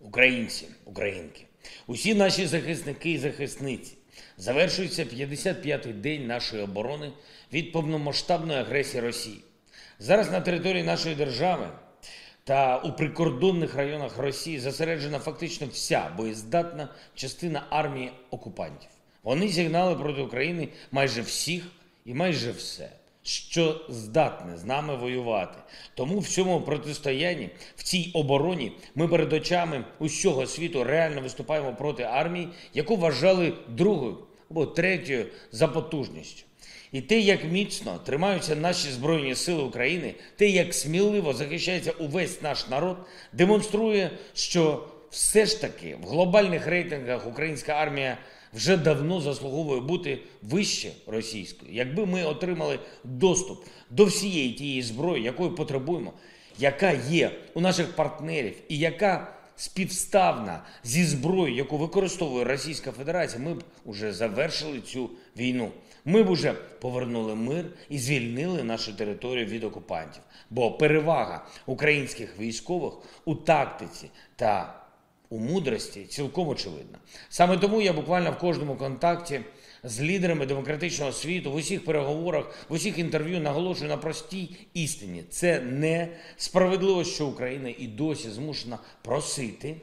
Українці, українки, усі наші захисники і захисниці. Завершується 55-й день нашої оборони від повномасштабної агресії Росії. Зараз на території нашої держави та у прикордонних районах Росії зосереджена фактично вся боєздатна частина армії окупантів. Вони зігнали проти України майже всіх і майже все, що здатне з нами воювати. Тому в цьому протистоянні, в цій обороні, ми перед очами усього світу реально виступаємо проти армії, яку вважали другою або третьою за потужністю. І те, як міцно тримаються наші Збройні Сили України, те, як сміливо захищається увесь наш народ, демонструє, що все ж таки в глобальних рейтингах українська армія вже давно заслуговує бути вище російської. Якби ми отримали доступ до всієї тієї зброї, якої потребуємо, яка є у наших партнерів і яка співставна зі зброєю, яку використовує Російська Федерація, ми б уже завершили цю війну. Ми б уже повернули мир і звільнили нашу територію від окупантів. Бо перевага українських військових у тактиці та у мудрості цілком очевидна. Саме тому я буквально в кожному контакті з лідерами демократичного світу, в усіх переговорах, в усіх інтерв'ю наголошую на простій істині. Це не справедливо, що Україна і досі змушена просити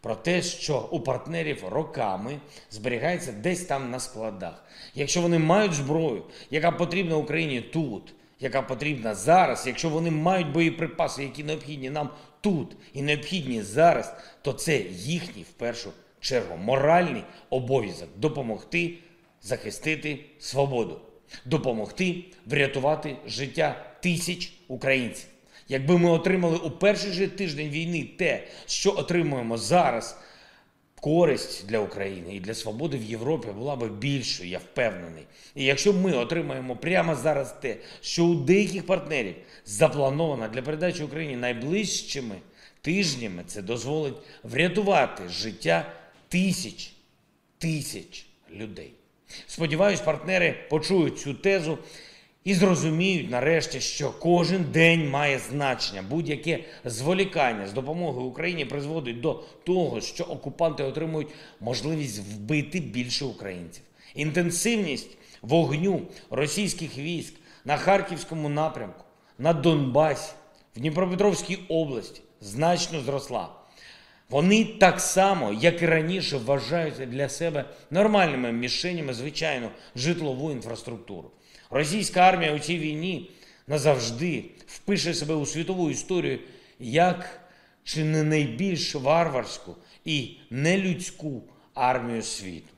про те, що у партнерів роками зберігається десь там на складах. Якщо вони мають зброю, яка потрібна Україні тут, яка потрібна зараз, якщо вони мають боєприпаси, які необхідні нам тут і необхідні зараз, то це їхній в першу чергу моральний обов'язок допомогти захистити свободу, допомогти врятувати життя тисяч українців. Якби ми отримали у перший же тиждень війни те, що отримуємо зараз, користь для України і для свободи в Європі була би більшою, я впевнений. І якщо ми отримаємо прямо зараз те, що у деяких партнерів заплановано для передачі Україні найближчими тижнями, це дозволить врятувати життя тисяч, тисяч людей. Сподіваюсь, партнери почують цю тезу і зрозуміють нарешті, що кожен день має значення. Будь-яке зволікання з допомогою Україні призводить до того, що окупанти отримують можливість вбити більше українців. Інтенсивність вогню російських військ на Харківському напрямку, на Донбасі, в Дніпропетровській області значно зросла. Вони так само, як і раніше, вважаються для себе нормальними мішенями, звичайно, житлову інфраструктуру. Російська армія у цій війні назавжди впише себе у світову історію як чи не найбільш варварську і нелюдську армію світу.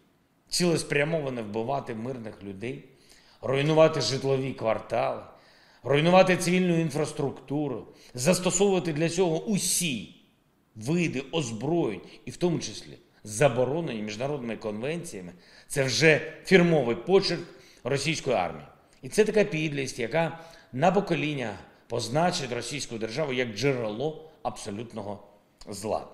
Цілеспрямоване вбивати мирних людей, руйнувати житлові квартали, руйнувати цивільну інфраструктуру, застосовувати для цього усі види озброєнь, і в тому числі заборонені міжнародними конвенціями, це вже фірмовий почерк російської армії. І це така підлість, яка на покоління позначить російську державу як джерело абсолютного зла.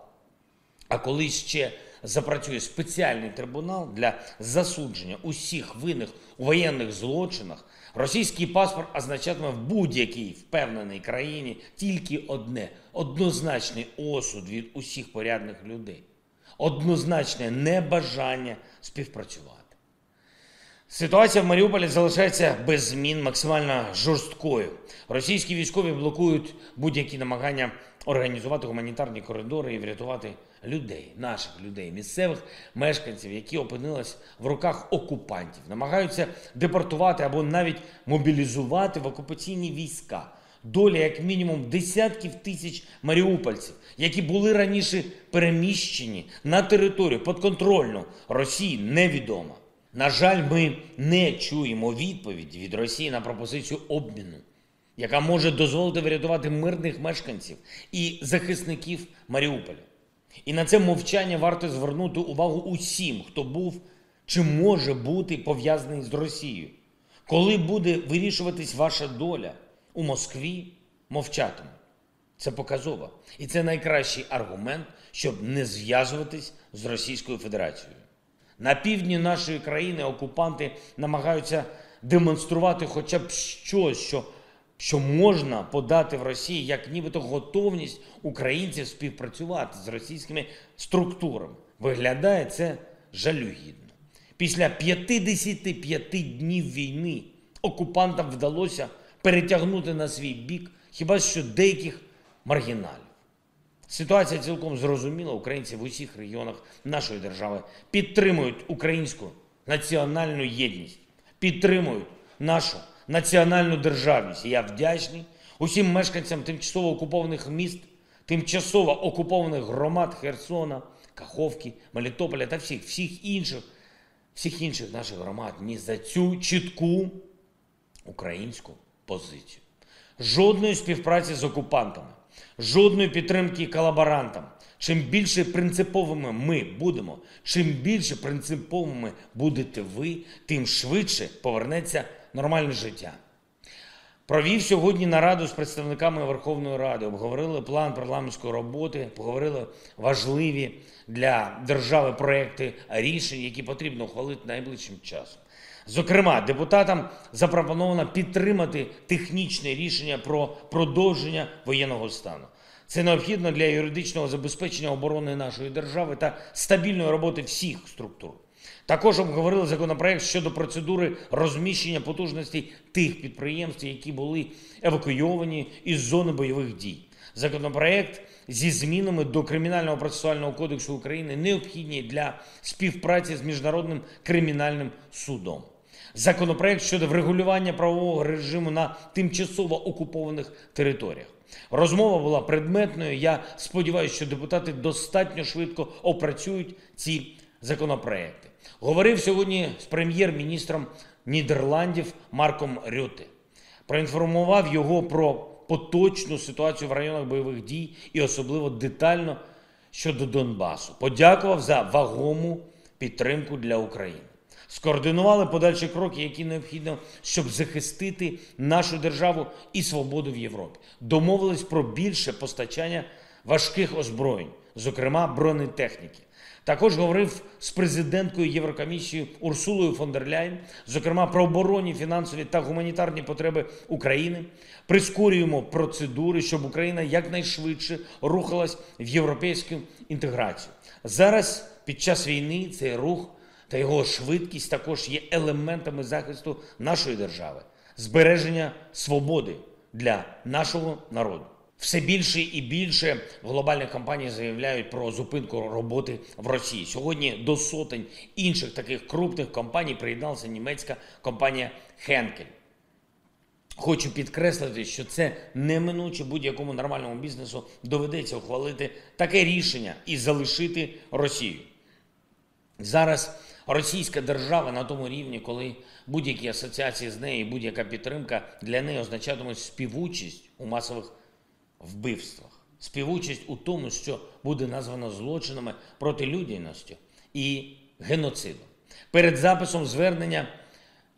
А коли ще запрацює спеціальний трибунал для засудження усіх винних у воєнних злочинах, російський паспорт означатиме в будь-якій впевненій країні тільки одне однозначний осуд від усіх порядних людей, однозначне небажання співпрацювати. Ситуація в Маріуполі залишається без змін максимально жорсткою. Російські військові блокують будь-які намагання організувати гуманітарні коридори і врятувати людей, наших людей, місцевих мешканців, які опинились в руках окупантів, намагаються депортувати або навіть мобілізувати в окупаційні війська. Доля, як мінімум, десятків тисяч маріупольців, які були раніше переміщені на територію підконтрольну Росії, невідома. На жаль, ми не чуємо відповіді від Росії на пропозицію обміну, яка може дозволити врятувати мирних мешканців і захисників Маріуполя. І на це мовчання варто звернути увагу усім, хто був чи може бути пов'язаний з Росією. Коли буде вирішуватись ваша доля у Москві, мовчатиме. Це показово. І це найкращий аргумент, щоб не зв'язуватись з Російською Федерацією. На півдні нашої країни окупанти намагаються демонструвати хоча б щось, що що можна подати в Росії як нібито готовність українців співпрацювати з російськими структурами. Виглядає це жалюгідно. Після 55 днів війни окупантам вдалося перетягнути на свій бік хіба що деяких маргіналів. Ситуація цілком зрозуміла. Українці в усіх регіонах нашої держави підтримують українську національну єдність, підтримують нашу національну державність. Я вдячний усім мешканцям тимчасово окупованих міст, тимчасово окупованих громад Херсона, Каховки, Мелітополя та всіх, всіх інших, всіх інших наших громад міст за цю чітку українську позицію. Жодної співпраці з окупантами, жодної підтримки колаборантам. Чим більше принциповими ми будемо, чим більше принциповими будете ви, тим швидше повернеться нормальне життя. Провів сьогодні нараду з представниками Верховної Ради, обговорили план парламентської роботи, поговорили важливі для держави проекти рішень, які потрібно ухвалити найближчим часом. Зокрема, депутатам запропоновано підтримати технічне рішення про продовження воєнного стану. Це необхідно для юридичного забезпечення оборони нашої держави та стабільної роботи всіх структур. Також обговорили законопроект щодо процедури розміщення потужностей тих підприємств, які були евакуйовані із зони бойових дій. Законопроект зі змінами до Кримінального процесуального кодексу України необхідні для співпраці з міжнародним кримінальним судом. Законопроект щодо врегулювання правового режиму на тимчасово окупованих територіях. Розмова була предметною. Я сподіваюся, що депутати достатньо швидко опрацюють ці законопроекти. Говорив сьогодні з прем'єр-міністром Нідерландів Марком Рюте. Проінформував його про поточну ситуацію в районах бойових дій і особливо детально щодо Донбасу. Подякував за вагому підтримку для України. Скоординували подальші кроки, які необхідно, щоб захистити нашу державу і свободу в Європі. Домовились про більше постачання важких озброєнь, зокрема бронетехніки. Також говорив з президенткою Єврокомісії Урсулою фон дер Ляйн, зокрема про оборонні, фінансові та гуманітарні потреби України. Прискорюємо процедури, щоб Україна якнайшвидше рухалась в європейську інтеграцію. Зараз під час війни цей рух та його швидкість також є елементами захисту нашої держави, збереження свободи для нашого народу. Все більше і більше глобальних компаній заявляють про зупинку роботи в Росії. Сьогодні до сотень інших таких крупних компаній приєдналася німецька компанія Henkel. Хочу підкреслити, що це неминуче будь-якому нормальному бізнесу доведеться ухвалити таке рішення і залишити Росію. Зараз російська держава на тому рівні, коли будь-які асоціації з нею, будь-яка підтримка для неї означатимуть співучість у масових вбивствах, співучасть у тому, що буде названо злочинами проти людяності і геноцидом. Перед записом звернення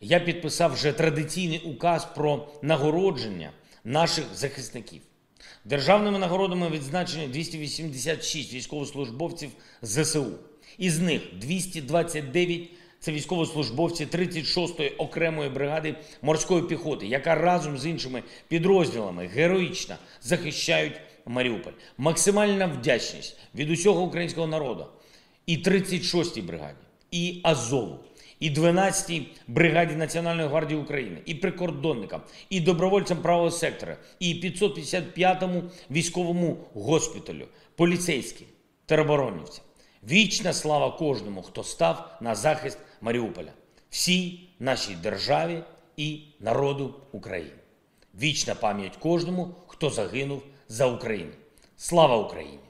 я підписав вже традиційний указ про нагородження наших захисників. Державними нагородами відзначені 286 військовослужбовців ЗСУ. Із них 229 – це військовослужбовці 36-ї окремої бригади морської піхоти, яка разом з іншими підрозділами героїчно захищають Маріуполь. Максимальна вдячність від усього українського народу і 36-й бригаді, і Азову, і 12-й бригаді Національної гвардії України, і прикордонникам, і добровольцям правого сектора, і 555-му військовому госпіталю, поліцейським тероборонівцям. Вічна слава кожному, хто став на захист Маріуполя, всій нашій державі і народу України. Вічна пам'ять кожному, хто загинув за Україну. Слава Україні!